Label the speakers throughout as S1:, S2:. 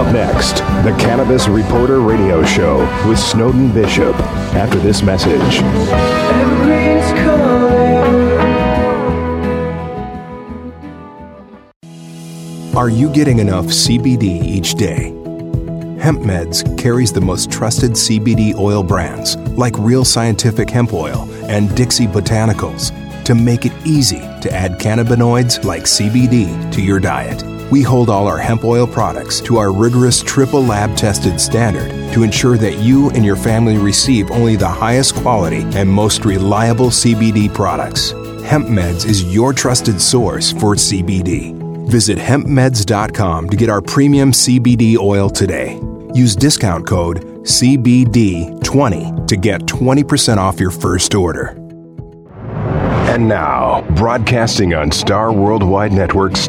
S1: Up next, the Cannabis Reporter Radio Show with Snowden Bishop. After this message. Are you getting enough CBD each day? Hemp Meds carries the most trusted CBD oil brands like Real Scientific Hemp Oil and Dixie Botanicals to make it easy to add cannabinoids like CBD to your diet. We hold all our hemp oil products to our rigorous triple lab tested standard to ensure that you and your family receive only the highest quality and most reliable CBD products. Hemp Meds is your trusted source for CBD. Visit hempmeds.com to get our premium CBD oil today. Use discount code CBD20 to get 20% off your first order. And now, broadcasting on Star Worldwide Networks,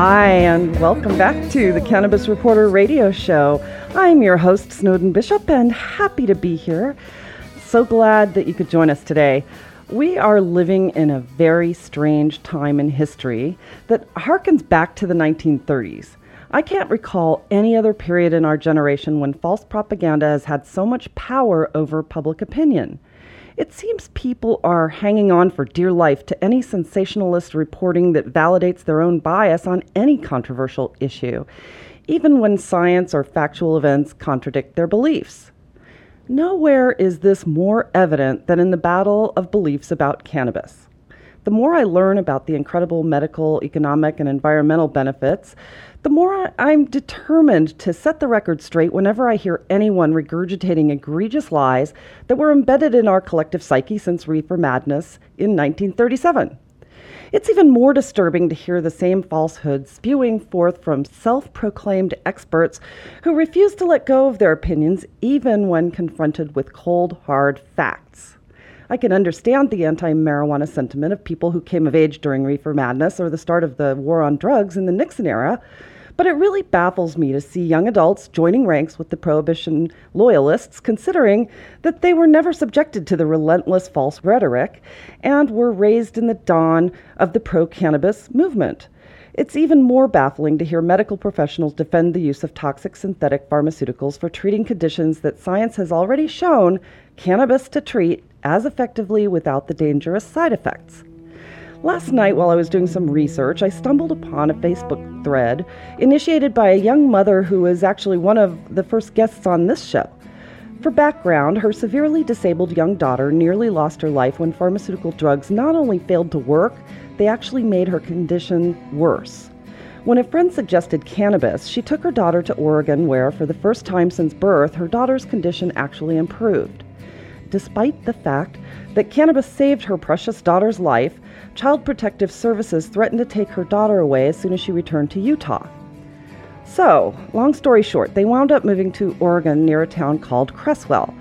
S2: Hi, and welcome back to the Cannabis Reporter radio show. I'm your host, Snowden Bishop, and happy to be here. So glad that you could join us today. We are living in a very strange time in history that harkens back to the 1930s. I can't recall any other period in our generation when false propaganda has had so much power over public opinion. It seems people are hanging on for dear life to any sensationalist reporting that validates their own bias on any controversial issue, even when science or factual events contradict their beliefs. Nowhere is this more evident than in the battle of beliefs about cannabis. The more I learn about the incredible medical, economic, and environmental benefits, the more I'm determined to set the record straight whenever I hear anyone regurgitating egregious lies that were embedded in our collective psyche since reefer madness in 1937. It's even more disturbing to hear the same falsehoods spewing forth from self proclaimed experts who refuse to let go of their opinions even when confronted with cold, hard facts. I can understand the anti marijuana sentiment of people who came of age during reefer madness or the start of the war on drugs in the Nixon era, but it really baffles me to see young adults joining ranks with the prohibition loyalists, considering that they were never subjected to the relentless false rhetoric and were raised in the dawn of the pro cannabis movement. It's even more baffling to hear medical professionals defend the use of toxic synthetic pharmaceuticals for treating conditions that science has already shown cannabis to treat as effectively without the dangerous side effects. Last night, while I was doing some research, I stumbled upon a Facebook thread initiated by a young mother who is actually one of the first guests on this show. For background, her severely disabled young daughter nearly lost her life when pharmaceutical drugs not only failed to work, they actually made her condition worse. When a friend suggested cannabis, she took her daughter to Oregon, where, for the first time since birth, her daughter's condition actually improved. Despite the fact that cannabis saved her precious daughter's life, Child Protective Services threatened to take her daughter away as soon as she returned to Utah. So, long story short, they wound up moving to Oregon near a town called Creswell.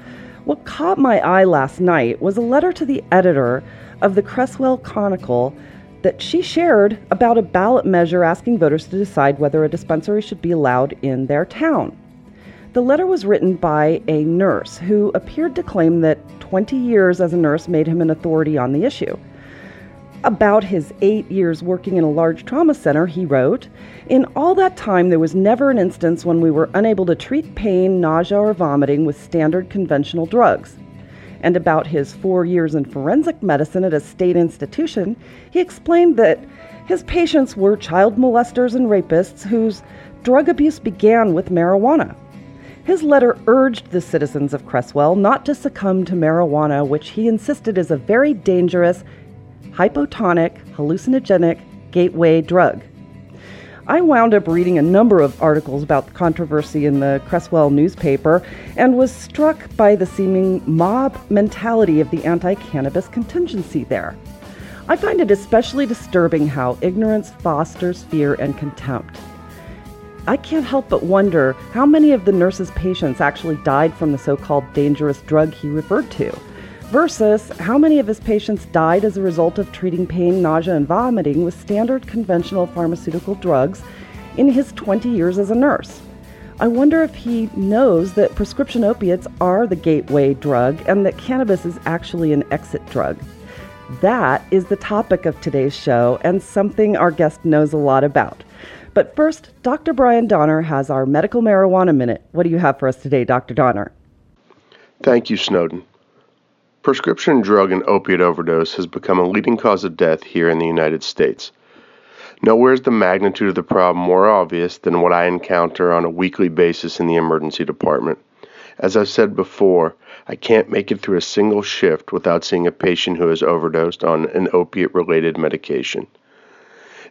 S2: What caught my eye last night was a letter to the editor of the Creswell Chronicle that she shared about a ballot measure asking voters to decide whether a dispensary should be allowed in their town. The letter was written by a nurse who appeared to claim that 20 years as a nurse made him an authority on the issue. About his eight years working in a large trauma center, he wrote In all that time, there was never an instance when we were unable to treat pain, nausea, or vomiting with standard conventional drugs. And about his four years in forensic medicine at a state institution, he explained that his patients were child molesters and rapists whose drug abuse began with marijuana. His letter urged the citizens of Creswell not to succumb to marijuana, which he insisted is a very dangerous hypotonic, hallucinogenic gateway drug. I wound up reading a number of articles about the controversy in the Creswell newspaper and was struck by the seeming mob mentality of the anti cannabis contingency there. I find it especially disturbing how ignorance fosters fear and contempt. I can't help but wonder how many of the nurse's patients actually died from the so called dangerous drug he referred to, versus how many of his patients died as a result of treating pain, nausea, and vomiting with standard conventional pharmaceutical drugs in his 20 years as a nurse. I wonder if he knows that prescription opiates are the gateway drug and that cannabis is actually an exit drug. That is the topic of today's show and something our guest knows a lot about. But first, Dr. Brian Donner has our medical marijuana minute. What do you have for us today, Dr. Donner?
S3: Thank you, Snowden. Prescription drug and opiate overdose has become a leading cause of death here in the United States. Nowhere is the magnitude of the problem more obvious than what I encounter on a weekly basis in the emergency department. As I've said before, I can't make it through a single shift without seeing a patient who has overdosed on an opiate related medication.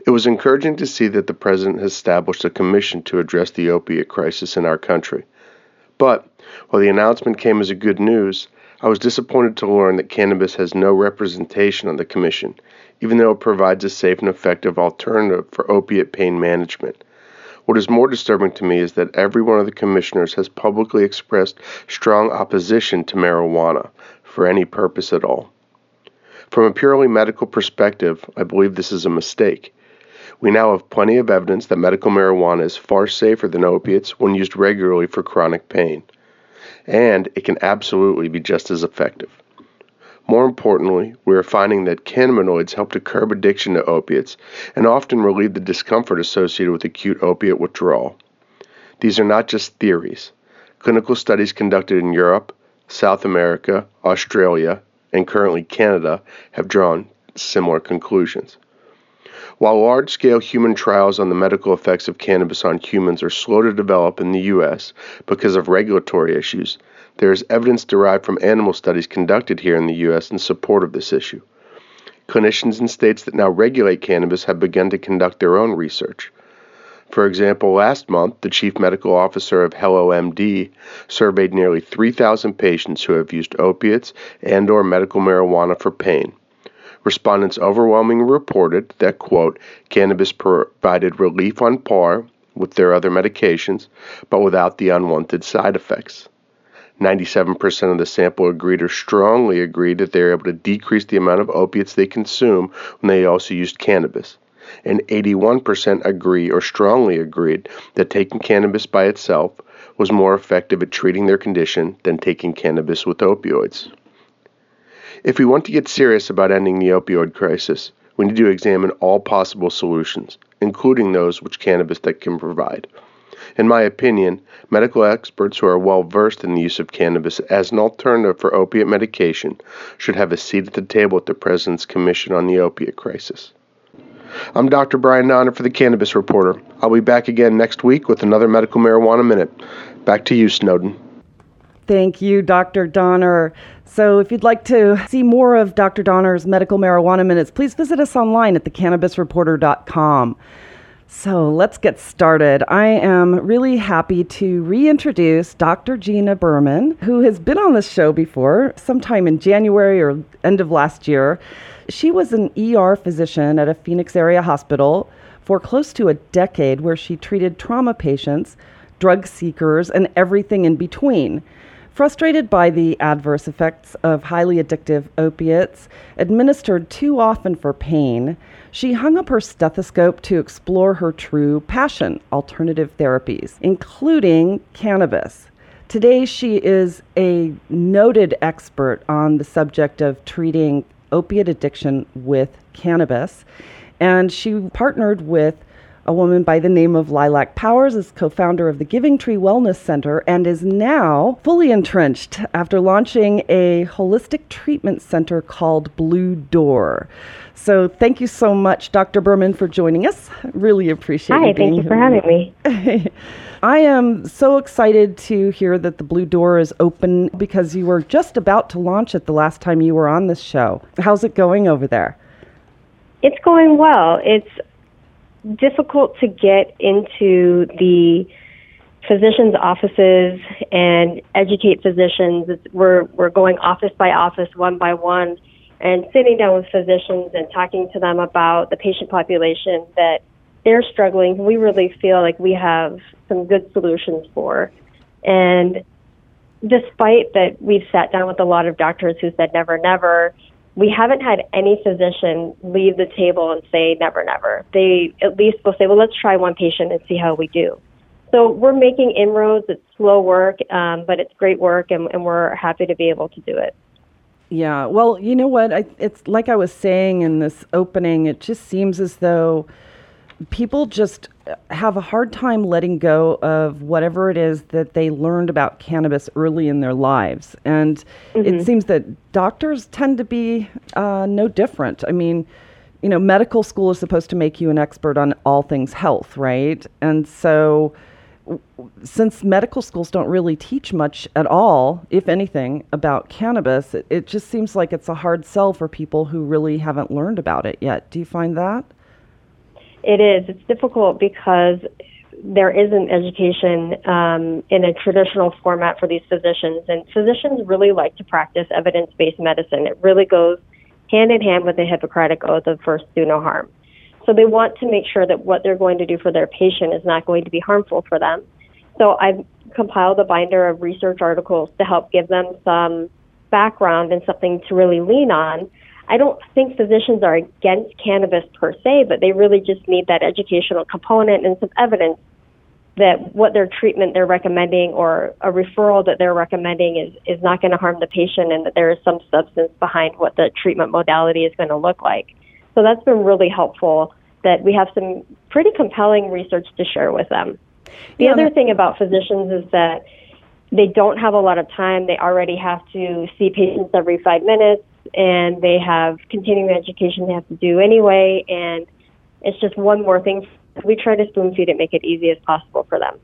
S3: It was encouraging to see that the President has established a commission to address the opiate crisis in our country. But while the announcement came as a good news, I was disappointed to learn that cannabis has no representation on the commission, even though it provides a safe and effective alternative for opiate pain management. What is more disturbing to me is that every one of the commissioners has publicly expressed strong opposition to marijuana for any purpose at all. From a purely medical perspective, I believe this is a mistake. We now have plenty of evidence that medical marijuana is far safer than opiates when used regularly for chronic pain, and it can absolutely be just as effective. More importantly, we are finding that cannabinoids help to curb addiction to opiates and often relieve the discomfort associated with acute opiate withdrawal. These are not just theories. Clinical studies conducted in Europe, South America, Australia, and currently Canada have drawn similar conclusions. While large scale human trials on the medical effects of cannabis on humans are slow to develop in the U.S. because of regulatory issues, there is evidence derived from animal studies conducted here in the U.S. in support of this issue. Clinicians in states that now regulate cannabis have begun to conduct their own research. For example, last month, the chief medical officer of HelloMD surveyed nearly 3,000 patients who have used opiates and or medical marijuana for pain. Respondents overwhelmingly reported that quote, cannabis provided relief on par with their other medications, but without the unwanted side effects. 97% of the sample agreed or strongly agreed that they were able to decrease the amount of opiates they consume when they also used cannabis. And 81% agree or strongly agreed that taking cannabis by itself was more effective at treating their condition than taking cannabis with opioids. If we want to get serious about ending the opioid crisis, we need to examine all possible solutions, including those which cannabis can provide. In my opinion, medical experts who are well versed in the use of cannabis as an alternative for opiate medication should have a seat at the table at the President's Commission on the Opiate Crisis. I'm Dr. Brian Donner for the Cannabis Reporter. I'll be back again next week with another Medical Marijuana Minute. Back to you, Snowden.
S2: Thank you, Dr. Donner. So, if you'd like to see more of Dr. Donner's medical marijuana minutes, please visit us online at thecannabisreporter.com. So let's get started. I am really happy to reintroduce Dr. Gina Berman, who has been on this show before, sometime in January or end of last year. She was an ER physician at a Phoenix area hospital for close to a decade, where she treated trauma patients, drug seekers, and everything in between. Frustrated by the adverse effects of highly addictive opiates administered too often for pain, she hung up her stethoscope to explore her true passion alternative therapies, including cannabis. Today, she is a noted expert on the subject of treating opiate addiction with cannabis, and she partnered with a woman by the name of Lilach Powers is co-founder of the Giving Tree Wellness Center and is now fully entrenched after launching a holistic treatment center called Blue Door. So thank you so much, Dr. Berman, for joining us. Really appreciate
S4: Hi,
S2: you being
S4: thank you for having
S2: me. I am so excited to hear that the Blue Door is open because you were just about to launch it the last time you were on this show. How's it going over there?
S4: It's going well. It's difficult to get into the physicians' offices and educate physicians. We're we're going office by office, one by one, and sitting down with physicians and talking to them about the patient population that they're struggling, we really feel like we have some good solutions for. And despite that we've sat down with a lot of doctors who said never, never, we haven't had any physician leave the table and say never, never. They at least will say, well, let's try one patient and see how we do. So we're making inroads. It's slow work, um, but it's great work, and, and we're happy to be able to do it.
S2: Yeah. Well, you know what? I, it's like I was saying in this opening, it just seems as though people just have a hard time letting go of whatever it is that they learned about cannabis early in their lives. And mm-hmm. it seems that doctors tend to be uh, no different. I mean, you know, medical school is supposed to make you an expert on all things health, right? And so, since medical schools don't really teach much at all, if anything, about cannabis, it, it just seems like it's a hard sell for people who really haven't learned about it yet. Do you find that?
S4: It is. It's difficult because there isn't education um, in a traditional format for these physicians, and physicians really like to practice evidence-based medicine. It really goes hand in hand with the Hippocratic Oath of first do no harm. So they want to make sure that what they're going to do for their patient is not going to be harmful for them. So I've compiled a binder of research articles to help give them some background and something to really lean on I don't think physicians are against cannabis per se, but they really just need that educational component and some evidence that what their treatment they're recommending or a referral that they're recommending is, is not going to harm the patient and that there is some substance behind what the treatment modality is going to look like. So that's been really helpful that we have some pretty compelling research to share with them. The yeah. other thing about physicians is that they don't have a lot of time. They already have to see patients every five minutes and they have continuing education they have to do anyway, and it's just one more thing. We try to spoon feed it, make it easy as possible for them.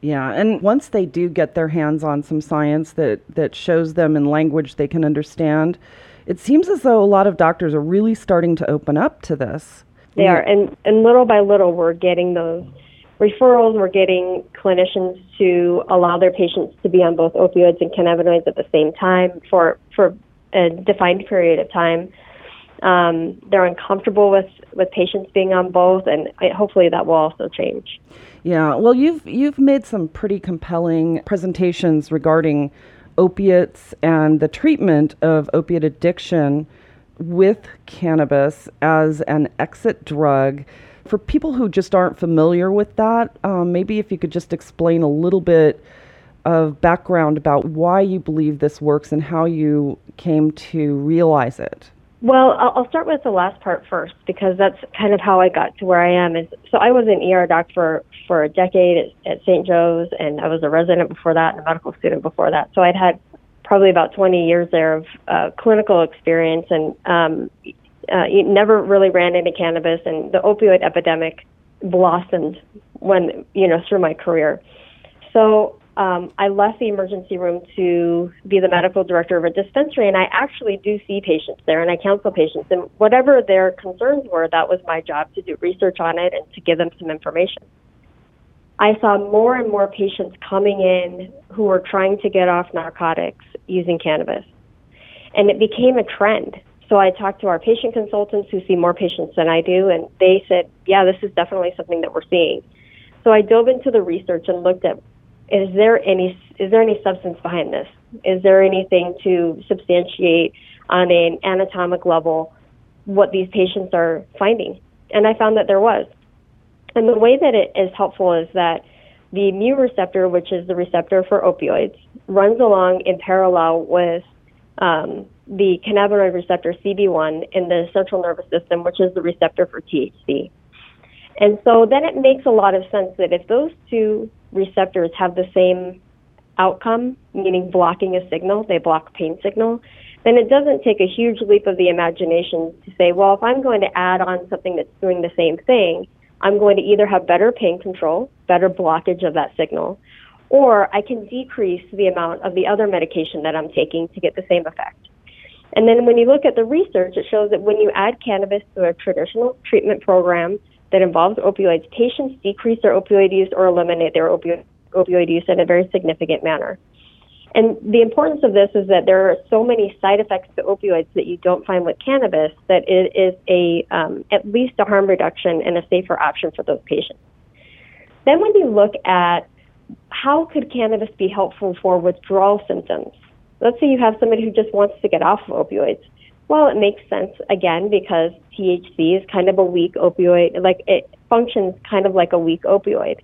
S2: Yeah, and once they do get their hands on some science that, that shows them in language they can understand, it seems as though a lot of doctors are really starting to open up to this.
S4: They are, and, and little by little, we're getting those referrals. We're getting clinicians to allow their patients to be on both opioids and cannabinoids at the same time for, for a defined period of time. Um, they're uncomfortable with, with patients being on both, and hopefully that will also change.
S2: Yeah, well, you've you've made some pretty compelling presentations regarding opiates and the treatment of opiate addiction with cannabis as an exit drug. For people who just aren't familiar with that, um, maybe if you could just explain a little bit of background about why you believe this works and how you came to realize it.
S4: Well, I'll start with the last part first because that's kind of how I got to where I am. Is so I was an ER doc for for a decade at, at St. Joe's, and I was a resident before that and a medical student before that. So I'd had probably about 20 years there of uh, clinical experience, and um, uh, never really ran into cannabis. And the opioid epidemic blossomed when you know through my career. So um, I left the emergency room to be the medical director of a dispensary, and I actually do see patients there and I counsel patients. And whatever their concerns were, that was my job to do research on it and to give them some information. I saw more and more patients coming in who were trying to get off narcotics using cannabis. And it became a trend. So I talked to our patient consultants who see more patients than I do, and they said, yeah, this is definitely something that we're seeing. So I dove into the research and looked at is there any is there any substance behind this? Is there anything to substantiate on an anatomic level what these patients are finding? And I found that there was. And the way that it is helpful is that the mu receptor, which is the receptor for opioids, runs along in parallel with um, the cannabinoid receptor CB1 in the central nervous system, which is the receptor for THC. And so then it makes a lot of sense that if those two receptors have the same outcome, meaning blocking a signal, they block pain signal, then it doesn't take a huge leap of the imagination to say, well, if I'm going to add on something that's doing the same thing, I'm going to either have better pain control, better blockage of that signal, or I can decrease the amount of the other medication that I'm taking to get the same effect. And then when you look at the research, it shows that when you add cannabis to a traditional treatment program that involves opioids, patients decrease their opioid use or eliminate their opioid, opioid use in a very significant manner. And the importance of this is that there are so many side effects to opioids that you don't find with cannabis that it is a um, at least a harm reduction and a safer option for those patients. Then, when you look at how could cannabis be helpful for withdrawal symptoms, let's say you have somebody who just wants to get off of opioids. Well, it makes sense again because THC is kind of a weak opioid, like it functions kind of like a weak opioid.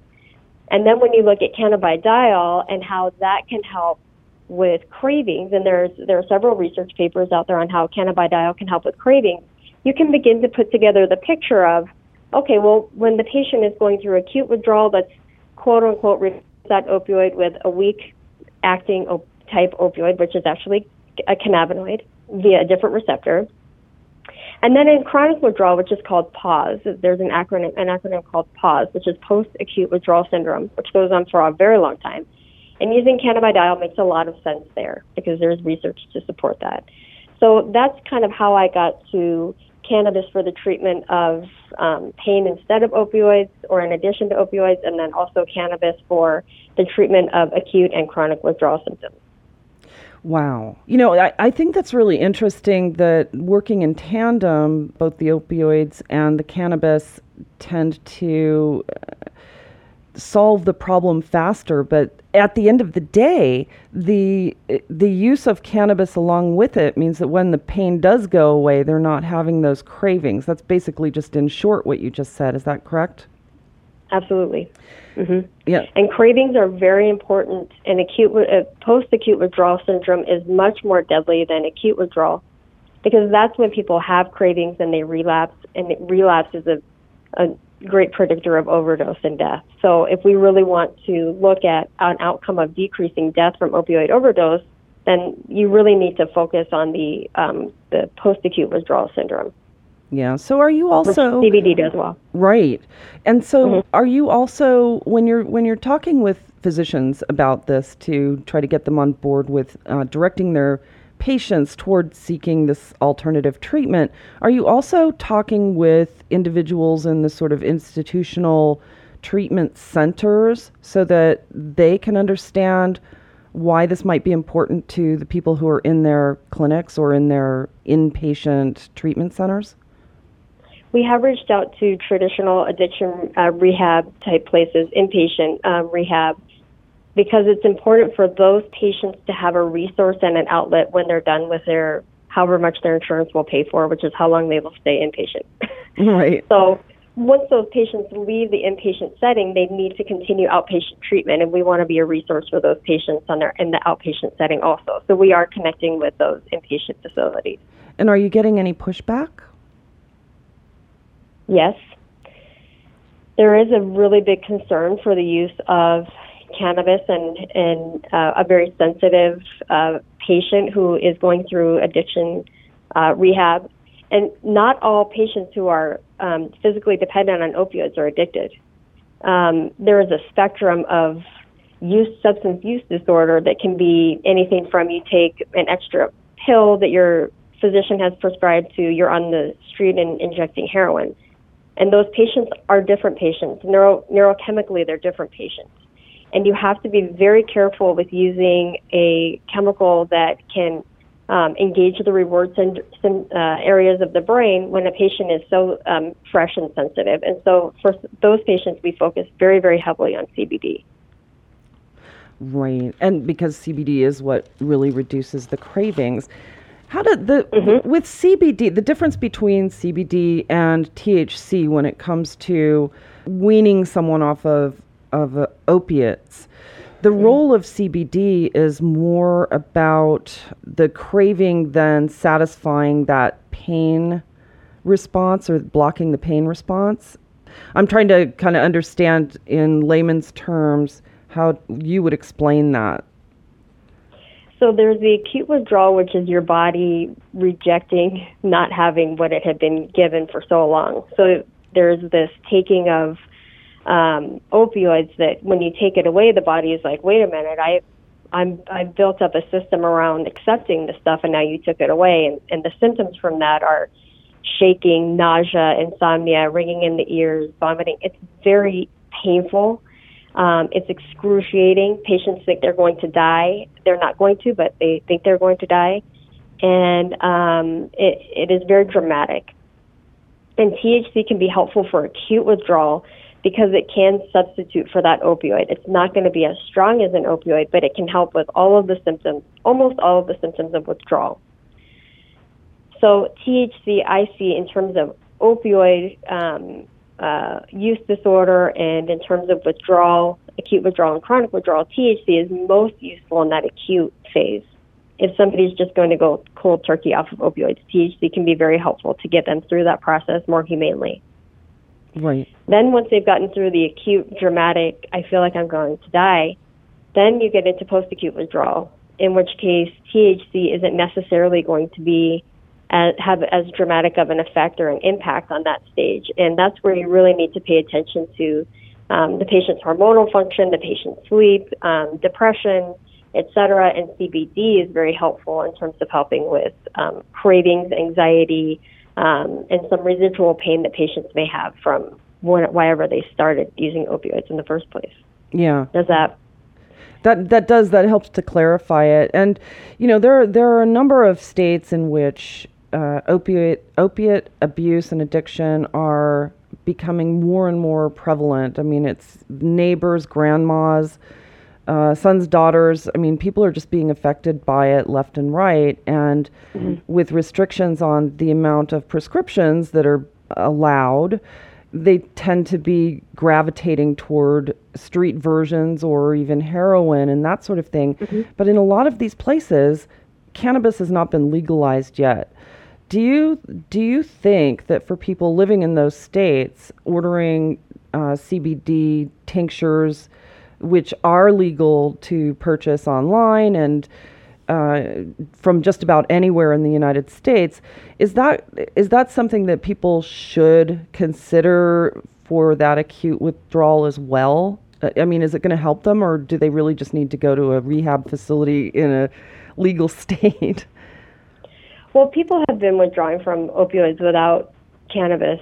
S4: And then when you look at cannabidiol and how that can help with cravings, and there's there are several research papers out there on how cannabidiol can help with cravings, you can begin to put together the picture of, okay, well, when the patient is going through acute withdrawal, that's quote unquote that opioid with a weak acting op- type opioid, which is actually a cannabinoid via a different receptor. And then in chronic withdrawal, which is called PAWS, there's an acronym, an acronym called PAWS, which is post-acute withdrawal syndrome, which goes on for a very long time. And using cannabidiol makes a lot of sense there because there's research to support that. So that's kind of how I got to cannabis for the treatment of um, pain instead of opioids or in addition to opioids, and then also cannabis for the treatment of acute and chronic withdrawal symptoms.
S2: Wow. You know, I, I think that's really interesting that working in tandem, both the opioids and the cannabis tend to uh, solve the problem faster. But at the end of the day the the use of cannabis along with it means that when the pain does go away they're not having those cravings. That's basically just in short what you just said. Is that correct?
S4: Absolutely
S2: mm-hmm. yeah
S4: and cravings are very important and acute uh, post acute withdrawal syndrome is much more deadly than acute withdrawal because that's when people have cravings and they relapse and relapse is a, a great predictor of overdose and death. So if we really want to look at an outcome of decreasing death from opioid overdose, then you really need to focus on the um, the post acute withdrawal syndrome.
S2: Yeah. So are you also
S4: Which CBD does well?
S2: Right. And so mm-hmm. are you also when you're when you're talking with physicians about this to try to get them on board with uh, directing their patients towards seeking this alternative treatment, are you also talking with individuals in the sort of institutional treatment centers so that they can understand why this might be important to the people who are in their clinics or in their inpatient treatment centers?
S4: We have reached out to traditional addiction uh, rehab type places, inpatient uh, rehab, because it's important for those patients to have a resource and an outlet when they're done with their however much their insurance will pay for, which is how long they will stay inpatient.
S2: Right.
S4: so once those patients leave the inpatient setting, they need to continue outpatient treatment, and we want to be a resource for those patients on their in the outpatient setting also. So we are connecting with those inpatient facilities.
S2: And are you getting any pushback?
S4: Yes. There is a really big concern for the use of cannabis and and uh, a very sensitive uh, patient who is going through addiction uh, rehab. And not all patients who are um, physically dependent on opioids are addicted. Um, there is a spectrum of use substance use disorder that can be anything from you take an extra pill that your physician has prescribed to you're on the street and injecting heroin. And those patients are different patients. Neuro, neurochemically, they're different patients and you have to be very careful with using a chemical that can um, engage the reward sen- sen- uh, areas of the brain when a patient is so um, fresh and sensitive. And so for those patients, we focus very, very heavily on CBD.
S2: Right, and because CBD is what really reduces the cravings. How did the mm-hmm. with CBD the difference between CBD and THC when it comes to weaning someone off of of uh, opiates. The mm-hmm. role of CBD is more about the craving than satisfying that pain response or blocking the pain response. I'm trying to kind of understand in layman's terms how you would explain that.
S4: So there's the acute withdrawal, which is your body rejecting not having what it had been given for so long. So there's this taking of um, opioids that when you take it away, the body is like, wait a minute, I, I'm I've built up a system around accepting the stuff, and now you took it away, and, and the symptoms from that are shaking, nausea, insomnia, ringing in the ears, vomiting. It's very painful. Um, it's excruciating. Patients think they're going to die. They're not going to, but they think they're going to die. And um, it, it is very dramatic. And THC can be helpful for acute withdrawal because it can substitute for that opioid. It's not going to be as strong as an opioid, but it can help with all of the symptoms, almost all of the symptoms of withdrawal. So THC, I see in terms of opioid um, uh, use disorder and in terms of withdrawal, acute withdrawal and chronic withdrawal, THC is most useful in that acute phase. If somebody's just going to go cold turkey off of opioids, THC can be very helpful to get them through that process more humanely.
S2: Right.
S4: Then once they've gotten through the acute, dramatic, I feel like I'm going to die, then you get into post-acute withdrawal, in which case THC isn't necessarily going to be as, have as dramatic of an effect or an impact on that stage. And that's where you really need to pay attention to um, the patient's hormonal function, the patient's sleep, um, depression, etc. And CBD is very helpful in terms of helping with um, cravings, anxiety, um, and some residual pain that patients may have from whenever they started using opioids in the first place.
S2: Yeah.
S4: Does that
S2: that that does that helps to clarify it and you know there there are a number of states in which uh, opiate opiate abuse and addiction are becoming more and more prevalent. I mean, it's neighbors, grandmas, uh, sons, daughters. I mean, people are just being affected by it left and right. And mm-hmm. with restrictions on the amount of prescriptions that are allowed, they tend to be gravitating toward street versions or even heroin and that sort of thing. Mm-hmm. But in a lot of these places, cannabis has not been legalized yet. Do you do you think that for people living in those states, ordering uh, CBD tinctures, which are legal to purchase online and uh, from just about anywhere in the United States, is that is that something that people should consider for that acute withdrawal as well? Uh, I mean, is it going to help them, or do they really just need to go to a rehab facility in a legal state?
S4: Well, people have been withdrawing from opioids without cannabis,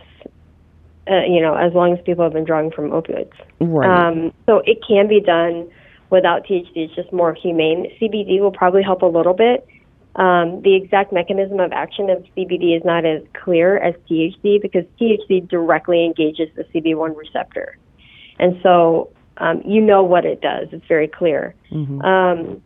S4: uh, you know, as long as people have been drawing from opioids.
S2: Right. Um,
S4: so it can be done without THC. It's just more humane. CBD will probably help a little bit. Um, the exact mechanism of action of CBD is not as clear as THC because THC directly engages the CB1 receptor. And so um, you know what it does. It's very clear. Mm-hmm. Um,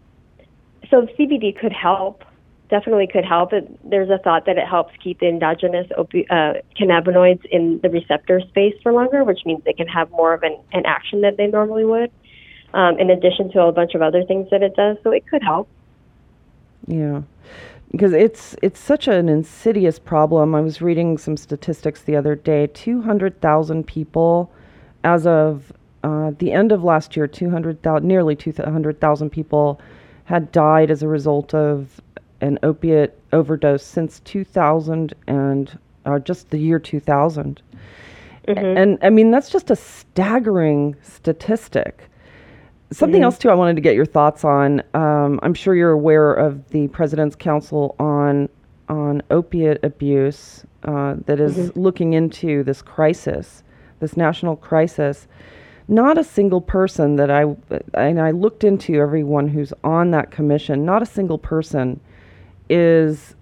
S4: so CBD could help definitely could help. It, there's a thought that it helps keep the endogenous opi- uh, cannabinoids in the receptor space for longer, which means they can have more of an, an action that they normally would, um, in addition to a bunch of other things that it does. So it could help.
S2: Yeah. Because it's it's such an insidious problem. I was reading some statistics the other day. Two hundred thousand people, as of uh, the end of last year, two hundred thousand, nearly two hundred thousand people, had died as a result of an opiate overdose since 2000 and uh, just the year 2000. Mm-hmm. And I mean, that's just a staggering statistic. Something mm-hmm. else, too, I wanted to get your thoughts on. Um, I'm sure you're aware of the President's Council on, on Opiate Abuse uh, that is mm-hmm. looking into this crisis, this national crisis. Not a single person that I, and I looked into everyone who's on that commission, not a single person is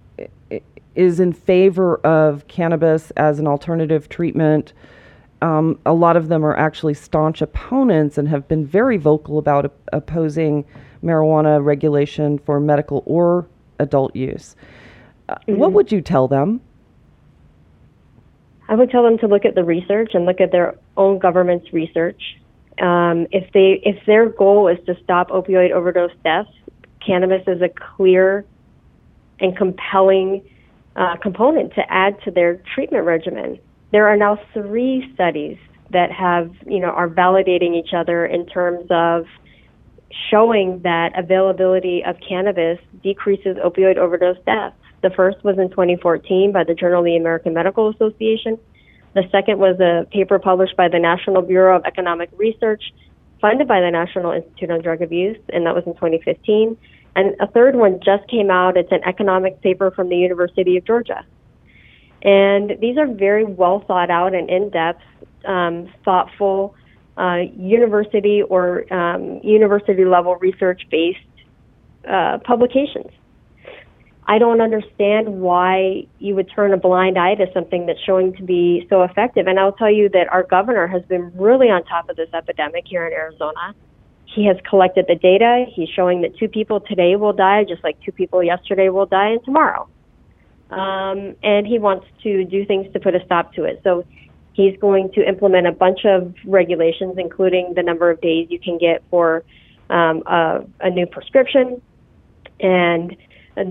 S2: is in favor of cannabis as an alternative treatment. Um, a lot of them are actually staunch opponents and have been very vocal about op- opposing marijuana regulation for medical or adult use. Uh, mm-hmm. What would you tell them?
S4: I would tell them to look at the research and look at their own government's research. Um, if they if their goal is to stop opioid overdose deaths, cannabis is a clear and compelling uh, component to add to their treatment regimen. There are now three studies that have, you know, are validating each other in terms of showing that availability of cannabis decreases opioid overdose deaths. The first was in 2014 by the Journal of the American Medical Association. The second was a paper published by the National Bureau of Economic Research, funded by the National Institute on Drug Abuse, and that was in 2015. And a third one just came out. It's an economic paper from the University of Georgia. And these are very well thought out and in depth, um, thoughtful uh, university or um, university level research based uh, publications. I don't understand why you would turn a blind eye to something that's showing to be so effective. And I'll tell you that our governor has been really on top of this epidemic here in Arizona. He has collected the data. He's showing that two people today will die, just like two people yesterday will die, and tomorrow. Um, and he wants to do things to put a stop to it. So he's going to implement a bunch of regulations, including the number of days you can get for um, a, a new prescription and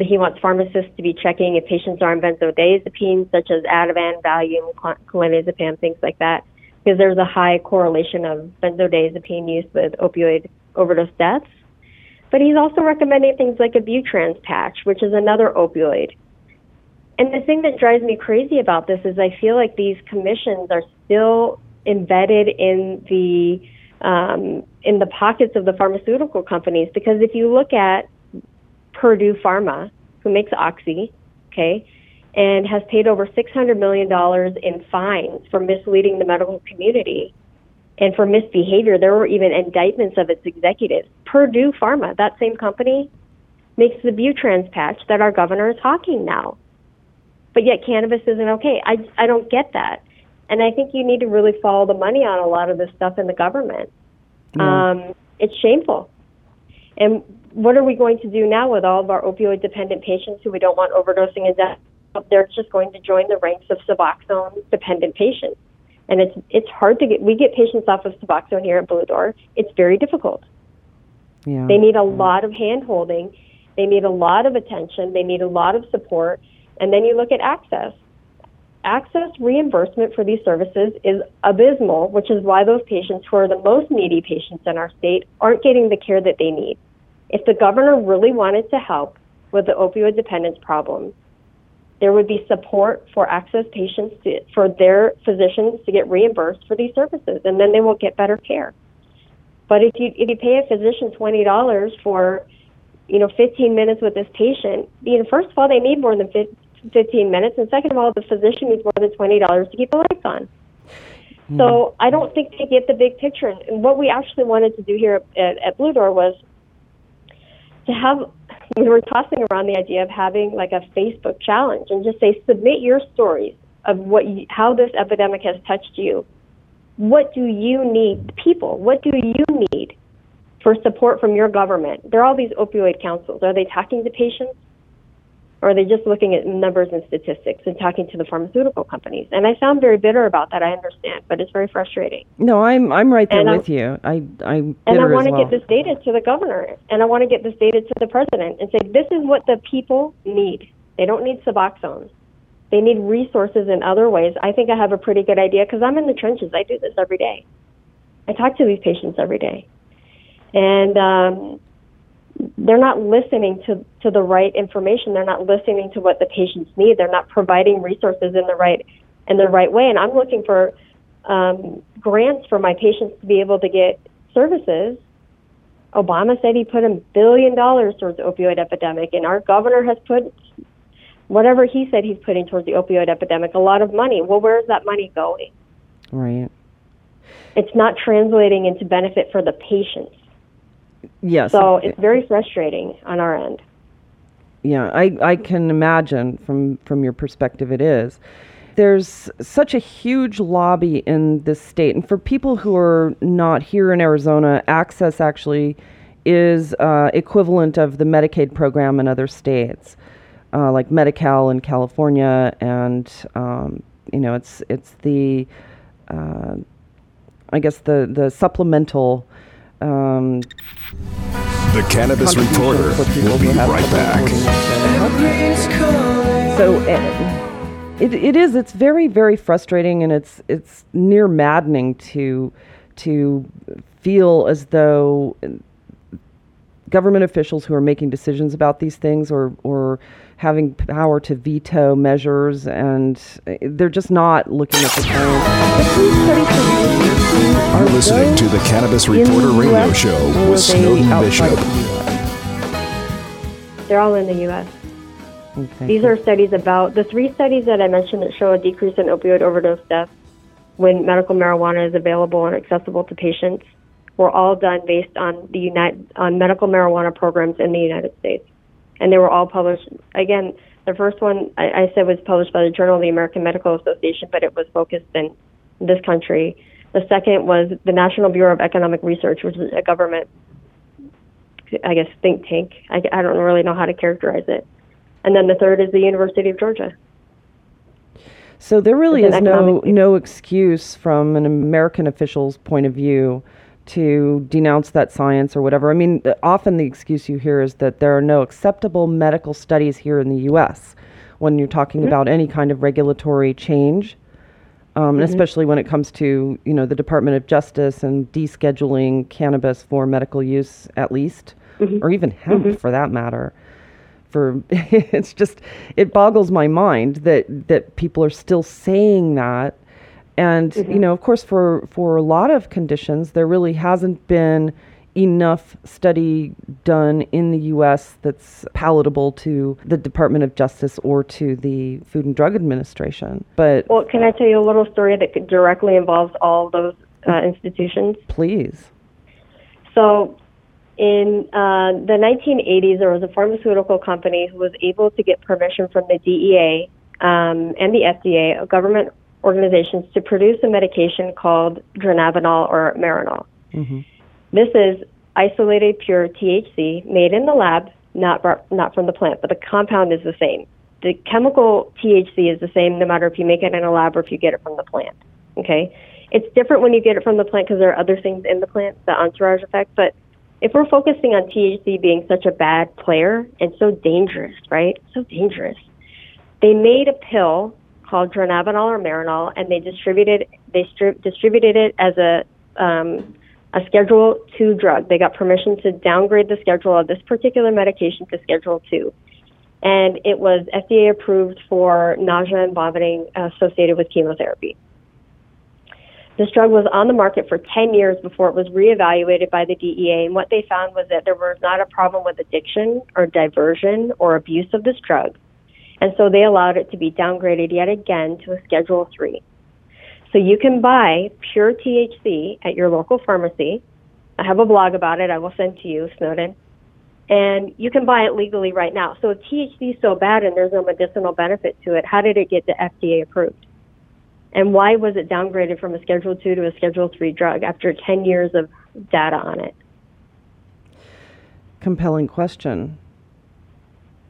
S4: he wants pharmacists to be checking if patients are on benzodiazepines such as Ativan, Valium, clonazepam, things like that, because there's a high correlation of benzodiazepine use with opioid overdose deaths. But he's also recommending things like a Butrans patch, which is another opioid. And the thing that drives me crazy about this is I feel like these commissions are still embedded in the um, in the pockets of the pharmaceutical companies because if you look at Purdue Pharma, who makes Oxy, okay, and has paid over $600 million in fines for misleading the medical community and for misbehavior. There were even indictments of its executives. Purdue Pharma, that same company, makes the Butrans patch that our governor is hawking now. But yet cannabis isn't okay. I, I don't get that. And I think you need to really follow the money on a lot of this stuff in the government. Um, it's shameful. And what are we going to do now with all of our opioid dependent patients who we don't want overdosing and death? They're just going to join the ranks of Suboxone dependent patients. And it's it's hard to get we get patients off of Suboxone here at Blue Door. It's very difficult. Yeah. They need a lot of hand holding. They need a lot of attention. They need a lot of support. And then you look at AHCCCS. AHCCCS reimbursement for these services is abysmal, which is why those patients who are the most needy patients in our state aren't getting the care that they need. If the governor really wanted to help with the opioid dependence problem, there would be support for AHCCCS patients to, for their physicians to get reimbursed for these services, and then they will get better care. But if you if you pay a physician twenty dollars for, you know, fifteen minutes with this patient, you know, first of all, they need more than fifteen minutes, and second of all, the physician needs more than twenty dollars to keep the lights on. Mm. So I don't think they get the big picture. And what we actually wanted to do here at, at Blue Door was to have we were tossing around the idea of having like a Facebook challenge and just say submit your stories of what you, how this epidemic has touched you. What do you need, people? What do you need for support from your government? There are all these opioid councils. Are they talking to patients? Or are they just looking at numbers and statistics and talking to the pharmaceutical companies? And I sound very bitter about that. I understand, but it's very frustrating.
S2: No, I'm I'm right there and with I'm, you. I I'm
S4: and I want
S2: to
S4: well. get this data to the governor, and I want to get this data to the president, and say this is what the people need. They don't need Suboxone. They need resources in other ways. I think I have a pretty good idea because I'm in the trenches. I do this every day. I talk to these patients every day, and um, they're not listening to, to the right information. They're not listening to what the patients need. They're not providing resources in the right in the right way. And I'm looking for um, grants for my patients to be able to get services. Obama said he put a billion dollars towards the opioid epidemic, and our governor has put whatever he said he's putting towards the opioid epidemic, a lot of money. Well, where is that money going?
S2: Right.
S4: It's not translating into benefit for the patients.
S2: Yes.
S4: So it's very frustrating on our end.
S2: Yeah, I, I can imagine from, from your perspective it is. There's such a huge lobby in this state. And for people who are not here in Arizona, AHCCCS actually is uh, equivalent of the Medicaid program in other states, uh, like Medi-Cal in California, and um, you know it's it's the uh, I guess the the supplemental um,
S1: the Cannabis Reporter will be right back.
S2: So eh, it, it is. It's very very frustrating, and it's it's near maddening to to feel as though government officials who are making decisions about these things or or having power to veto measures, and eh, they're just not looking at the science.
S1: You're listening to the Cannabis Reporter Radio Show with Snowden Bishop.
S4: They're all in the U.S. Okay. These are studies about the three studies that I mentioned that show a decrease in opioid overdose deaths when medical marijuana is available and accessible to patients were all done based on the United, on medical marijuana programs in the United States, and they were all published. Again, the first one I, I said was published by the Journal of the American Medical Association, but it was focused in this country. The second was the National Bureau of Economic Research, which is a government, I guess, think tank. I, I don't really know how to characterize it. And then the third is the University of Georgia.
S2: So there really is no no excuse from an American official's point of view to denounce that science or whatever. I mean, often the excuse you hear is that there are no acceptable medical studies here in the U.S. when you're talking mm-hmm. about any kind of regulatory change, um, mm-hmm. especially when it comes to you know the Department of Justice and descheduling cannabis for medical use, at least, mm-hmm. or even hemp mm-hmm. for that matter. For it's just it boggles my mind that that people are still saying that and mm-hmm. you know, of course, for for a lot of conditions, there really hasn't been enough study done in the U.S. that's palatable to the Department of Justice or to the Food and Drug Administration. But
S4: well, can I tell you a little story that directly involves all those uh, institutions?
S2: Please.
S4: So. In uh, the 1980s, there was a pharmaceutical company who was able to get permission from the DEA um, and the FDA, a government organizations to produce a medication called dronabinol or Marinol. Mm-hmm. This is isolated pure THC made in the lab, not not from the plant, but the compound is the same. The chemical THC is the same no matter if you make it in a lab or if you get it from the plant. Okay, it's different when you get it from the plant because there are other things in the plant, the entourage effect. But if we're focusing on THC being such a bad player and so dangerous, right? So dangerous. They made a pill called dronabinol or Marinol, and they distributed they stri- distributed it as a um, a Schedule Two drug. They got permission to downgrade the schedule of this particular medication to Schedule Two, and it was FDA approved for nausea and vomiting associated with chemotherapy. This drug was on the market for 10 years before it was reevaluated by the DEA, and what they found was that there was not a problem with addiction or diversion or abuse of this drug and so they allowed it to be downgraded yet again to a Schedule 3. So you can buy pure THC at your local pharmacy. I have a blog about it. I will send to you, Snowden. And you can buy it legally right now. So if THC is so bad and there's no medicinal benefit to it, how did it get the FDA approved? And why was it downgraded from a Schedule 2 to a Schedule 3 drug after 10 years of data on it?
S2: Compelling question.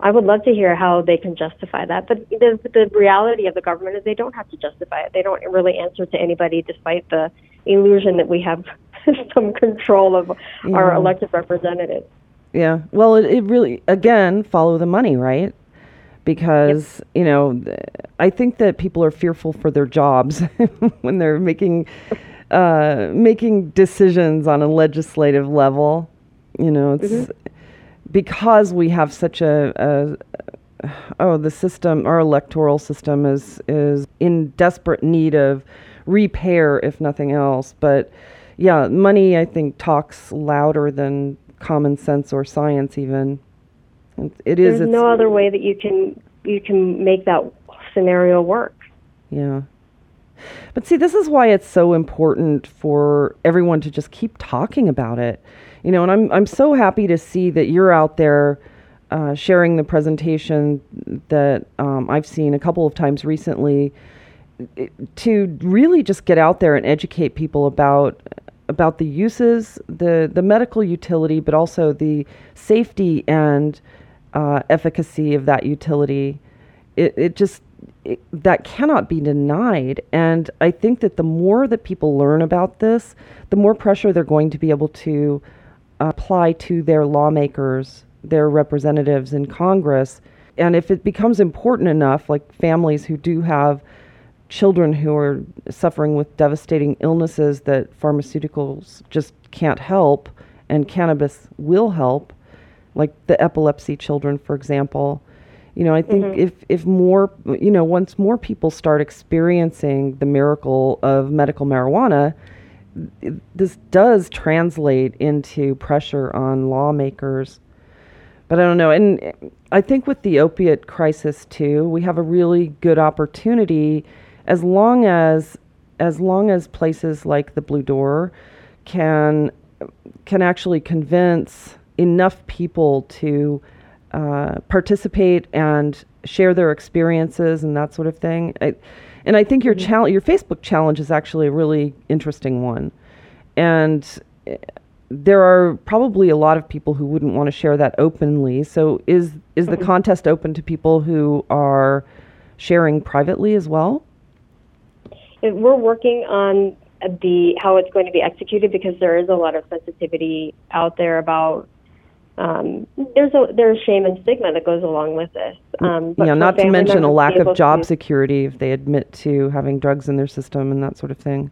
S4: I would love to hear how they can justify that. But the, the reality of the government is they don't have to justify it. They don't really answer to anybody, despite the illusion that we have some control of yeah. our elected representatives.
S2: Yeah. Well, it, it really, again, follow the money, right? Because, yep. you know, I think that people are fearful for their jobs when they're making uh, making decisions on a legislative level. You know, it's. Mm-hmm because we have such a, a oh the system our electoral system is is in desperate need of repair if nothing else. But yeah money i think talks louder than common sense or science even. It is
S4: there's no other way that you can you can make that scenario work.
S2: Yeah. But see this is why it's so important for everyone to just keep talking about it you know, and I'm I'm so happy to see that you're out there uh, sharing the presentation that um, I've seen a couple of times recently to really just get out there and educate people about about the uses, the the medical utility, but also the safety and uh, efficacy of that utility. It it just it, that cannot be denied. And I think that the more that people learn about this, the more pressure they're going to be able to apply to their lawmakers, their representatives in Congress. And if it becomes important enough, like families who do have children who are suffering with devastating illnesses that pharmaceuticals just can't help and cannabis will help, like the epilepsy children, for example. You know, I think mm-hmm. if, if more, you know, once more people start experiencing the miracle of medical marijuana, this does translate into pressure on lawmakers. But I don't know. And I think with the opiate crisis, too, we have a really good opportunity as long as as long as places like the Blue Door can can actually convince enough people to uh, participate and share their experiences and that sort of thing. I, and I think your mm-hmm. challenge, your Facebook challenge, is actually a really interesting one. And eh, there are probably a lot of people who wouldn't want to share that openly. So is is the mm-hmm. contest open to people who are sharing privately as well?
S4: We're working on the how it's going to be executed because there is a lot of sensitivity out there about um, there's a there's shame and stigma that goes along with this.
S2: Um, yeah, not to mention a lack of job to, security if they admit to having drugs in their system and that sort of thing.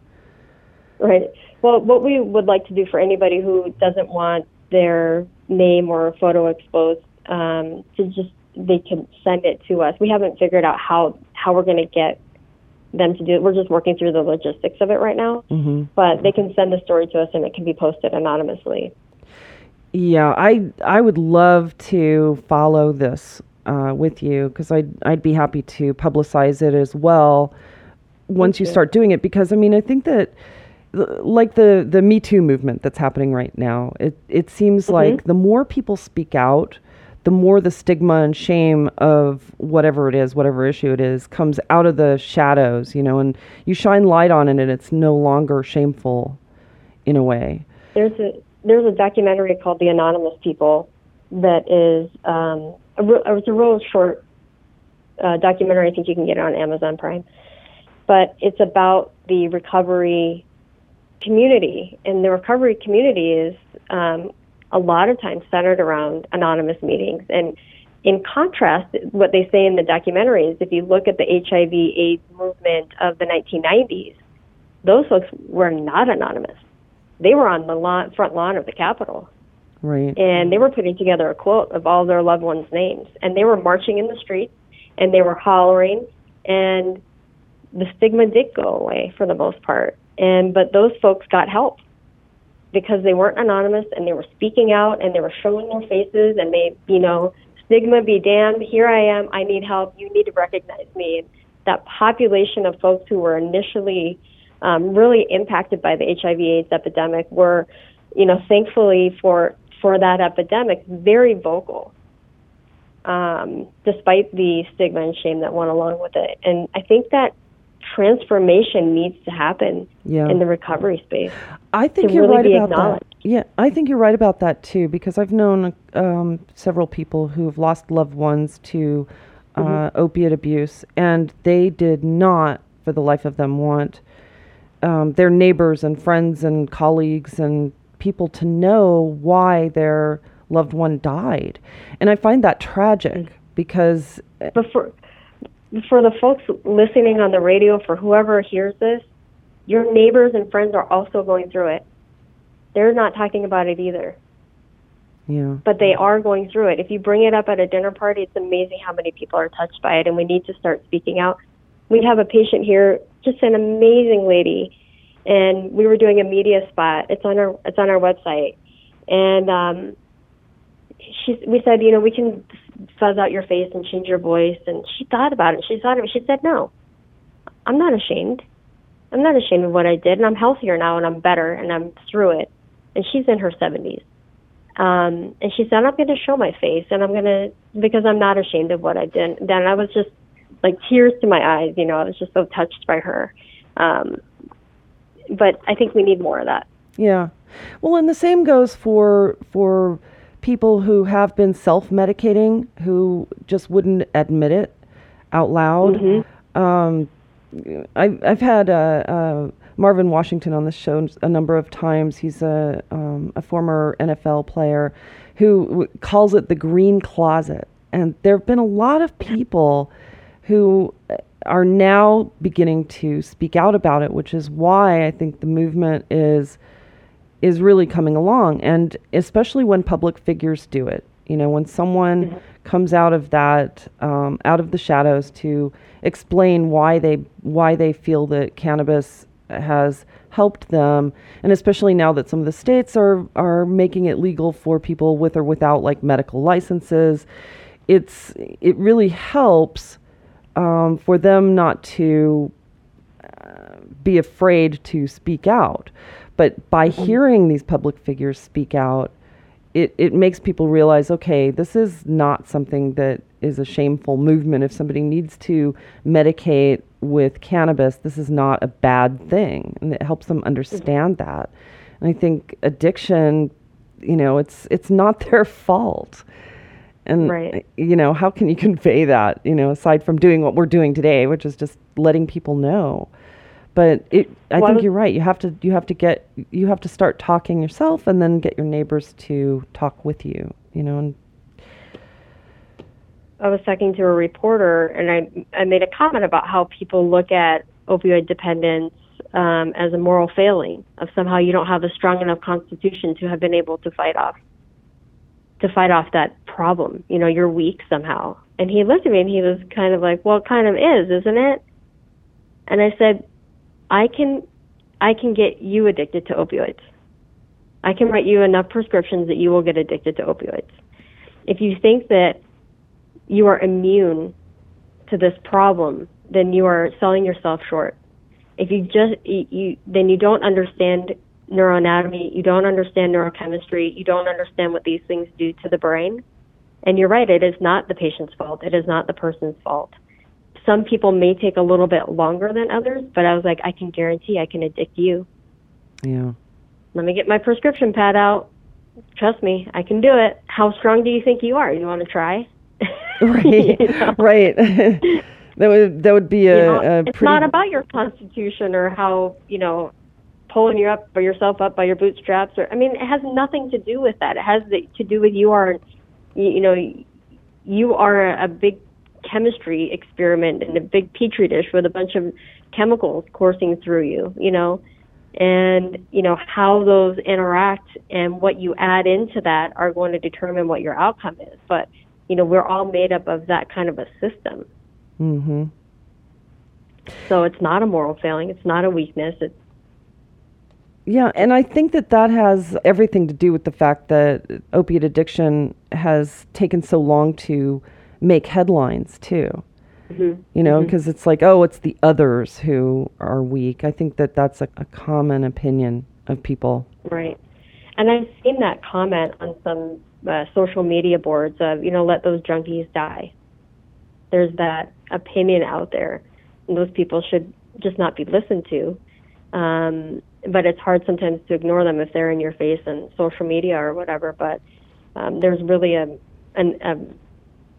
S4: Right. Well, what we would like to do for anybody who doesn't want their name or photo exposed, um, to just they can send it to us. We haven't figured out how how we're going to get them to do it. We're just working through the logistics of it right now. Mm-hmm. But they can send the story to us, and it can be posted anonymously.
S2: Yeah, I I would love to follow this uh, with you because I'd I'd be happy to publicize it as well once you start doing it because I mean I think that like the the Me Too movement that's happening right now it it seems mm-hmm. like the more people speak out the more the stigma and shame of whatever it is whatever issue it is comes out of the shadows you know and you shine light on it and it's no longer shameful in a way
S4: there's a there's a documentary called The Anonymous People that is um, a, it's a real short uh, documentary. I think you can get it on Amazon Prime, but it's about the recovery community, and the recovery community is um, a lot of times centered around anonymous meetings. And in contrast, what they say in the documentary is if you look at the HIV/AIDS movement of the 1990s, those folks were not anonymous they were on the lawn, front lawn of the Capitol.
S2: Right.
S4: And they were putting together a quote of all their loved ones' names. And they were marching in the streets and they were hollering and the stigma did go away for the most part. And but those folks got help because they weren't anonymous and they were speaking out and they were showing their faces and they, you know, stigma be damned, here I am, I need help, you need to recognize me. And that population of folks who were initially um, really impacted by the HIV/AIDS epidemic were, you know, thankfully for for that epidemic, very vocal, um, despite the stigma and shame that went along with it. And I think that transformation needs to happen yeah. in the recovery space.
S2: I think you're really right about that. Yeah, I think you're right about that too, because I've known um, several people who have lost loved ones to uh, mm-hmm. opiate abuse, and they did not, for the life of them, want um, their neighbors and friends and colleagues and people to know why their loved one died. And I find that tragic mm. because.
S4: Uh, but for, for the folks listening on the radio, for whoever hears this, your neighbors and friends are also going through it. They're not talking about it either.
S2: Yeah.
S4: But they are going through it. If you bring it up at a dinner party, it's amazing how many people are touched by it, and we need to start speaking out. We have a patient here just an amazing lady, and we were doing a media spot. It's on our it's on our website, and um, she we said, you know, we can fuzz out your face and change your voice, and she thought about it. She thought of it. She said, no, I'm not ashamed. I'm not ashamed of what I did, and I'm healthier now, and I'm better, and I'm through it. And she's in her 70s. Um, and she said, I'm going to show my face, and I'm going to, because I'm not ashamed of what I did. Then I was just like tears to my eyes. You know, I was just so touched by her. Um, but I think we need more of that.
S2: Yeah. Well, and the same goes for for people who have been self-medicating who just wouldn't admit it out loud. Mm-hmm. Um, I've I've had uh, uh, Marvin Washington on the show a number of times. He's a um, a former NFL player who w- calls it the green closet, and there have been a lot of people who are now beginning to speak out about it, which is why I think the movement is is really coming along, and especially when public figures do it. You know, when someone mm-hmm. comes out of that, um, out of the shadows to explain why they why they feel that cannabis has helped them, and especially now that some of the states are are making it legal for people with or without like medical licenses, it's it really helps um, for them not to uh, be afraid to speak out. But by
S4: Mm-hmm.
S2: hearing these public figures speak out, it, it makes people realize okay, this is not something that is a shameful movement. If somebody needs to medicate with cannabis, this is not a bad thing. And it helps them understand that. And I think addiction, you know, it's it's not their fault. And
S4: Right.
S2: you know, how can you convey that, you know, aside from doing what we're doing today, which is just letting people know. But it I
S4: Well,
S2: think you're right. You have to you have to get you have to start talking yourself and then get your neighbors to talk with you, you know, and
S4: I was talking to a reporter, and I I made a comment about how people look at opioid dependence um, as a moral failing of somehow you don't have a strong enough constitution to have been able to fight off to fight off that problem. You know, you're weak somehow. And he looked at me and he was kind of like, "Well, it kind of is, isn't it?" And I said, "I can I can get you addicted to opioids. I can write you enough prescriptions that you will get addicted to opioids. If you think that you are immune to this problem, then you are selling yourself short. If you just you, then you don't understand neuroanatomy, you don't understand neurochemistry, you don't understand what these things do to the brain. And you're right, it is not the patient's fault. It is not the person's fault. Some people may take a little bit longer than others, but I was like, I can guarantee I can addict you.
S2: yeah.
S4: Let me get my prescription pad out. Trust me, I can do it. How strong do you think you are? You want to try?
S2: Right.
S4: You know?
S2: right. that would that would be
S4: You
S2: a,
S4: know,
S2: a
S4: it's
S2: pretty
S4: not about your constitution or how you know pulling you up by yourself up by your bootstraps or I mean it has nothing to do with that. It has to do with you are you, know you are a, a big chemistry experiment in a big petri dish with a bunch of chemicals coursing through you, you know. And you know how those interact and what you add into that are going to determine what your outcome is. But you know we're all made up of that kind of a system.
S2: Mhm.
S4: So it's not a moral failing. It's not a weakness. It's
S2: Yeah, and I think that that has everything to do with the fact that opiate addiction has taken so long to make headlines too. You know, because it's like, oh, it's the others who are weak. I think that that's a, a common opinion of people.
S4: right. And I've seen that comment on some uh, social media boards of, you know, let those junkies die. There's that opinion out there. And those people should just not be listened to. Um, but it's hard sometimes to ignore them if they're in your face on social media or whatever. But um, there's really a, an, a,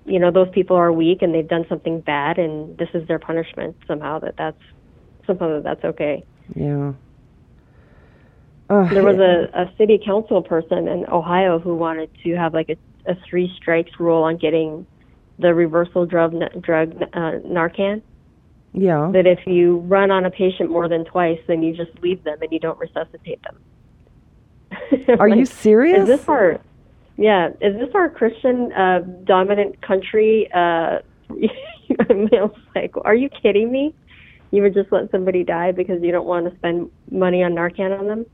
S4: you know, those people are weak and they've done something bad, and this is their punishment somehow. That that's somehow that that's okay.
S2: Yeah. Uh,
S4: There was a, a city council person in Ohio who wanted to have like a, a three strikes rule on getting the reversal drug drug uh, Narcan.
S2: Yeah.
S4: That if you run on a patient more than twice, then you just leave them and you don't resuscitate them.
S2: Are you serious?
S4: Is this our yeah? Is this our Christian uh, dominant country? Uh, I mean, I was like, are you kidding me? You would just let somebody die because you don't want to spend money on Narcan on them?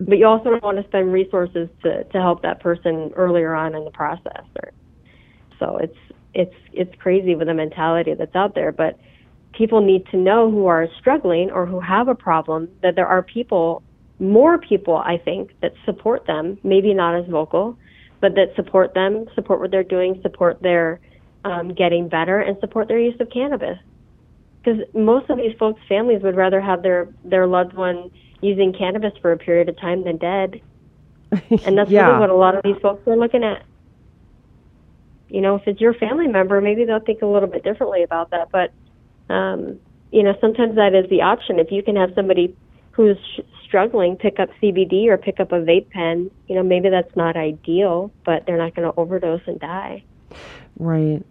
S4: but you also don't want to spend resources to, to help that person earlier on in the process or so it's it's it's crazy with the mentality that's out there but people need to know who are struggling or who have a problem that there are people more people i think that support them maybe not as vocal but that support them support what they're doing support their um, getting better and support their use of cannabis because most of these folks' families would rather have their their loved one using cannabis for a period of time than dead, and that's
S2: yeah.
S4: really what a lot of these folks are looking at. You know, if it's your family member, maybe they'll think a little bit differently about that. But um, you know, sometimes that is the option. If you can have somebody who's sh- struggling pick up CBD or pick up a vape pen, you know, maybe that's not ideal, but they're not going to overdose and die.
S2: Right.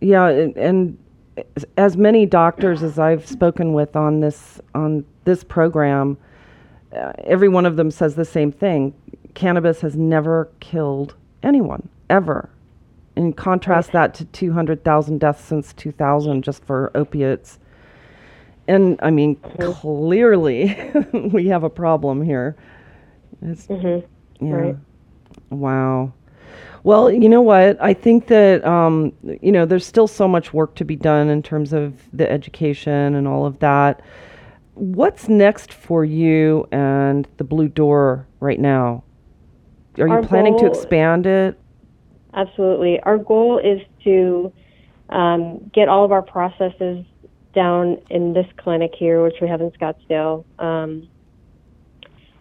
S2: Yeah, and, and as many doctors as I've spoken with on this on this program, uh, every one of them says the same thing. Cannabis has never killed anyone ever. And contrast that to 200,000 deaths since 2000 just for opiates. And I mean, clearly we have a problem here. It's,
S4: Mhm.
S2: yeah.
S4: Right.
S2: Wow. Well, you know what? I think that um, you know there's still so much work to be done in terms of the education and all of that. What's next for you and the Blue Door right now? Are you
S4: Our
S2: planning to expand it?
S4: Absolutely. Our goal is to um, get all of our processes down in this clinic here, which we have in Scottsdale, um,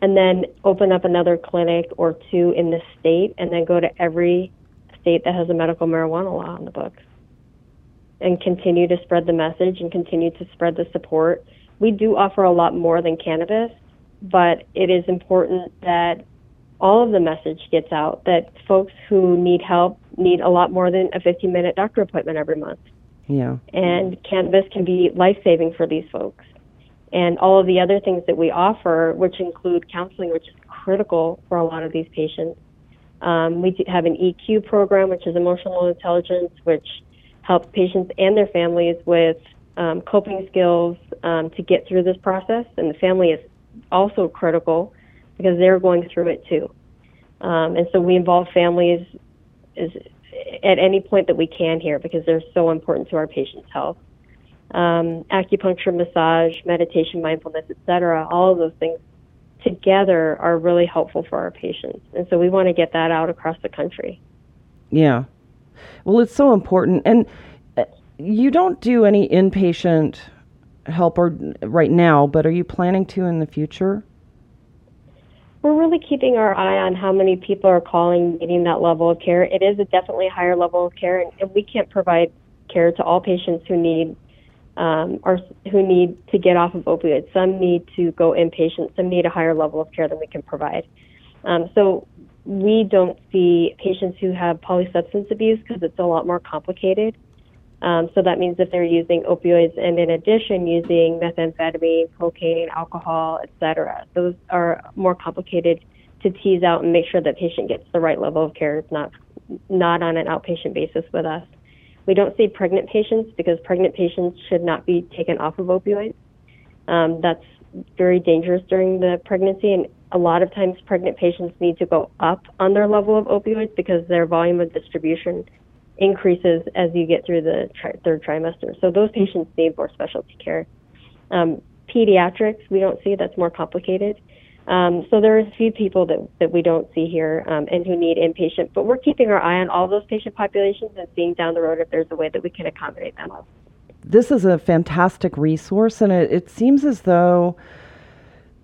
S4: and then open up another clinic or two in the state, and then go to every state that has a medical marijuana law on the books, and continue to spread the message and continue to spread the support. We do offer a lot more than cannabis, but it is important that all of the message gets out that folks who need help need a lot more than a 15 minute doctor appointment every month.
S2: Yeah.
S4: And cannabis can be life saving for these folks. And all of the other things that we offer, which include counseling, which is critical for a lot of these patients. Um, we do have an EQ program, which is emotional intelligence, which helps patients and their families with um, coping skills um, to get through this process. And the family is also critical because they're going through it too. Um, and so we involve families is, at any point that we can here because they're so important to our patients' health. Um, acupuncture, massage, meditation, mindfulness, etc. All of those things together are really helpful for our patients, and so we want to get that out across the country.
S2: Yeah. Well, it's so important. And uh, you don't do any inpatient help or right now, but are you planning to in the future?
S4: We're really keeping our eye on how many people are calling needing that level of care. It is a definitely higher level of care, and, and we can't provide care to all patients who need um, or who need to get off of opioids. Some need to go inpatient. Some need a higher level of care than we can provide. Um, so we don't see patients who have polysubstance abuse because it's a lot more complicated. Um, so that means if they're using opioids and in addition using methamphetamine, cocaine, alcohol, etc., those are more complicated to tease out and make sure that patient gets the right level of care. It's not not on an outpatient basis with us. We don't see pregnant patients because pregnant patients should not be taken off of opioids. Um, that's very dangerous during the pregnancy, and a lot of times pregnant patients need to go up on their level of opioids because their volume of distribution increases as you get through the tri- third trimester. So those patients need more specialty care. Um, pediatrics, we don't see that's more complicated. Um, so there are a few people that, that we don't see here um, and who need inpatient, but we're keeping our eye on all those patient populations and seeing down the road if there's a way that we can accommodate them.
S2: This is a fantastic resource, and it, it seems as though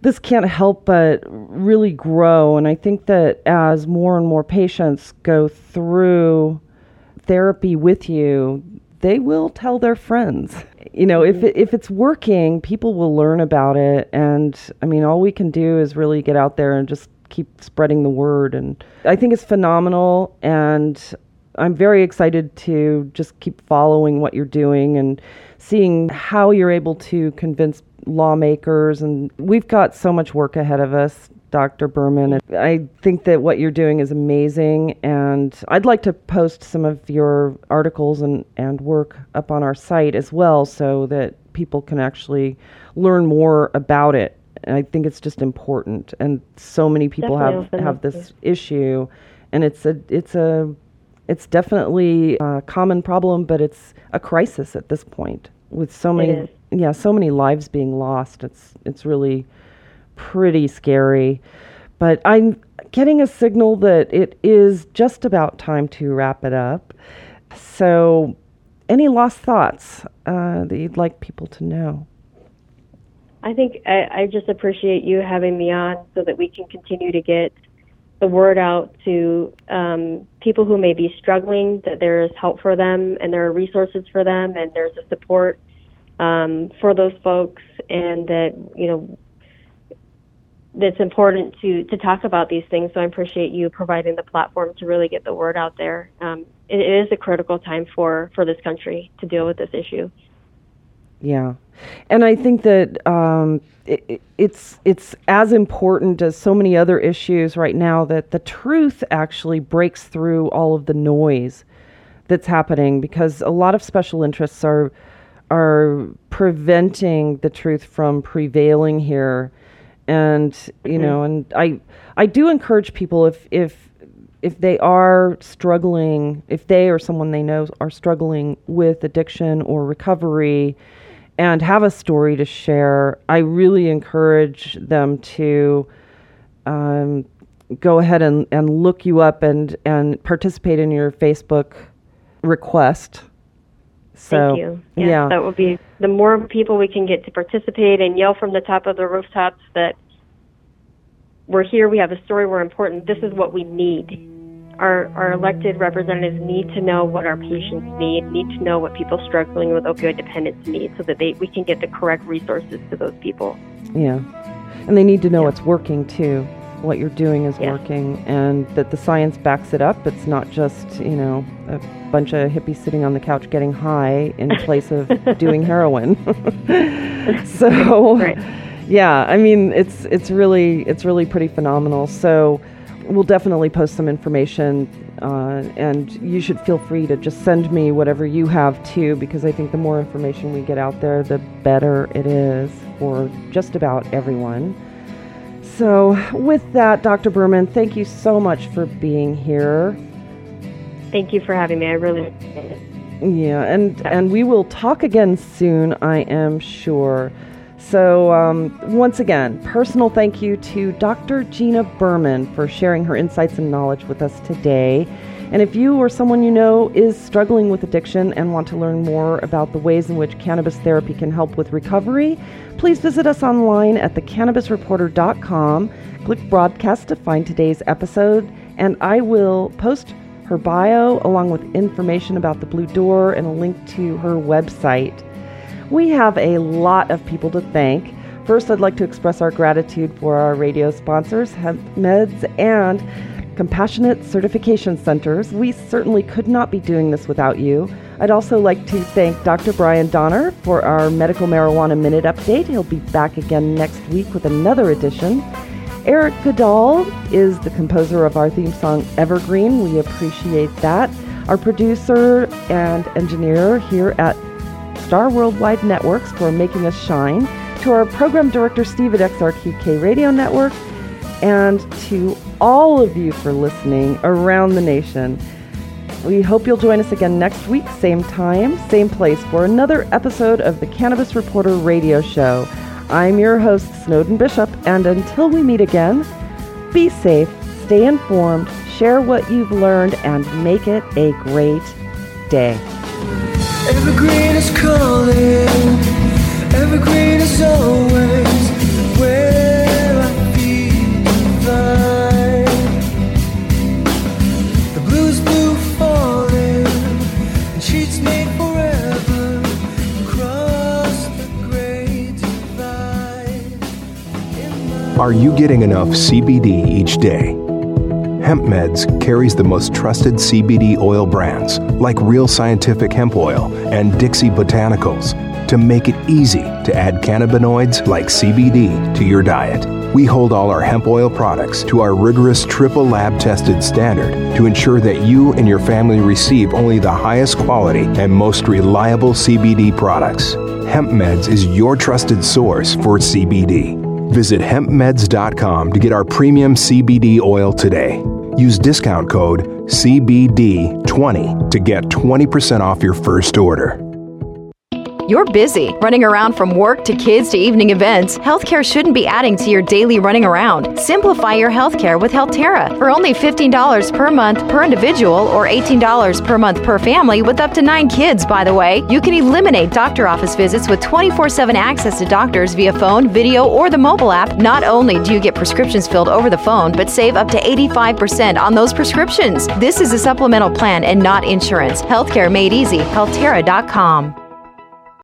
S2: this can't help but really grow. And I think that as more and more patients go through therapy with you, they will tell their friends. You know, if mm-hmm. it, if it's working, people will learn about it. And I mean, all we can do is really get out there and just keep spreading the word. And I think it's phenomenal. And I'm very excited to just keep following what you're doing and seeing how you're able to convince lawmakers. And we've got so much work ahead of us, Dr. Berman. I think that what you're doing is amazing. And I'd like to post some of your articles and, and work up on our site as well so that people can actually learn more about it. And I think it's just important. And so many people
S4: Definitely,
S2: have, have this issue. And it's a it's a it's definitely a common problem, but it's a crisis at this point with so many yeah so many lives being lost. It's it's really pretty scary. But I'm getting a signal that it is just about time to wrap it up. So, any last thoughts uh, that you'd like people to know?
S4: I think I, I just appreciate you having me on so that we can continue to get the word out to um, people who may be struggling that there is help for them and there are resources for them and there's a support um, for those folks and that you know that's important to to talk about these things. So I appreciate you providing the platform to really get the word out there. Um, it is a critical time for for this country to deal with this issue.
S2: Yeah, and I think that um, it, it's it's as important as so many other issues right now that the truth actually breaks through all of the noise that's happening because a lot of special interests are are preventing the truth from prevailing here and you know and i i do encourage people if if if they are struggling, if they or someone they know are struggling with addiction or recovery and have a story to share, I really encourage them to um, go ahead and, and look you up and, and participate in your Facebook request.
S4: So, Thank you. Yes, yeah. That would be the more people we can get to participate and yell from the top of the rooftops that we're here, we have a story, we're important, this is what we need. Our, our elected representatives need to know what our patients need, need to know what people struggling with opioid dependence need so that they, we can get the correct resources to those people.
S2: Yeah. And they need to know yeah. it's working too what you're doing is working and that the science backs it up. It's not just, you know, a bunch of hippies sitting on the couch getting high in place of doing heroin. so right. yeah, I mean it's it's really it's really pretty phenomenal. So we'll definitely post some information uh, and you should feel free to just send me whatever you have too because I think the more information we get out there the better it is for just about everyone. So, with that, Dr. Berman, thank you so much for being here.
S4: Thank you for having me. I really
S2: Yeah, and and we will talk again soon, I am sure. So, um, once again, personal thank you to Dr. Gina Berman for sharing her insights and knowledge with us today. And if you or someone you know is struggling with addiction and want to learn more about the ways in which cannabis therapy can help with recovery, please visit us online at thecannabisreporter.com. Click broadcast to find today's episode, and I will post her bio along with information about the Blue Door and a link to her website. We have a lot of people to thank. First, I'd like to express our gratitude for our radio sponsors, Hemp Meds and Compassionate Certification Centers. We certainly could not be doing this without you. I'd also like to thank Dr. Brian Donner for our Medical Marijuana Minute update. He'll be back again next week with another edition. Eric Goodall is the composer of our theme song Evergreen. We appreciate that. Our producer and engineer here at Star Worldwide Networks for making us shine. To our program director, Steve at XRQK Radio Network and to all of you for listening around the nation. We hope you'll join us again next week, same time, same place, for another episode of the Cannabis Reporter Radio Show. I'm your host, Snowden Bishop, and until we meet again, be safe, stay informed, share what you've learned, and make it a great day. Evergreen is calling, evergreen is always where.
S1: Are you getting enough CBD each day? Hemp Meds carries the most trusted CBD oil brands like Real Scientific Hemp Oil and Dixie Botanicals to make it easy to add cannabinoids like CBD to your diet. We hold all our hemp oil products to our rigorous triple lab tested standard to ensure that you and your family receive only the highest quality and most reliable CBD products. Hemp Meds is your trusted source for CBD. Visit hempmeds.com to get our premium CBD oil today. Use discount code CBD20 to get 20% off your first order.
S5: You're busy, running around from work to kids to evening events. Healthcare shouldn't be adding to your daily running around. Simplify your healthcare with Healthterra for only $15 per month per individual or $18 per month per family with up to nine kids, by the way. You can eliminate doctor office visits with 24 7 access to doctors via phone, video, or the mobile app. Not only do you get prescriptions filled over the phone, but save up to 85% on those prescriptions. This is a supplemental plan and not insurance. Healthcare made easy. Healthterra.com.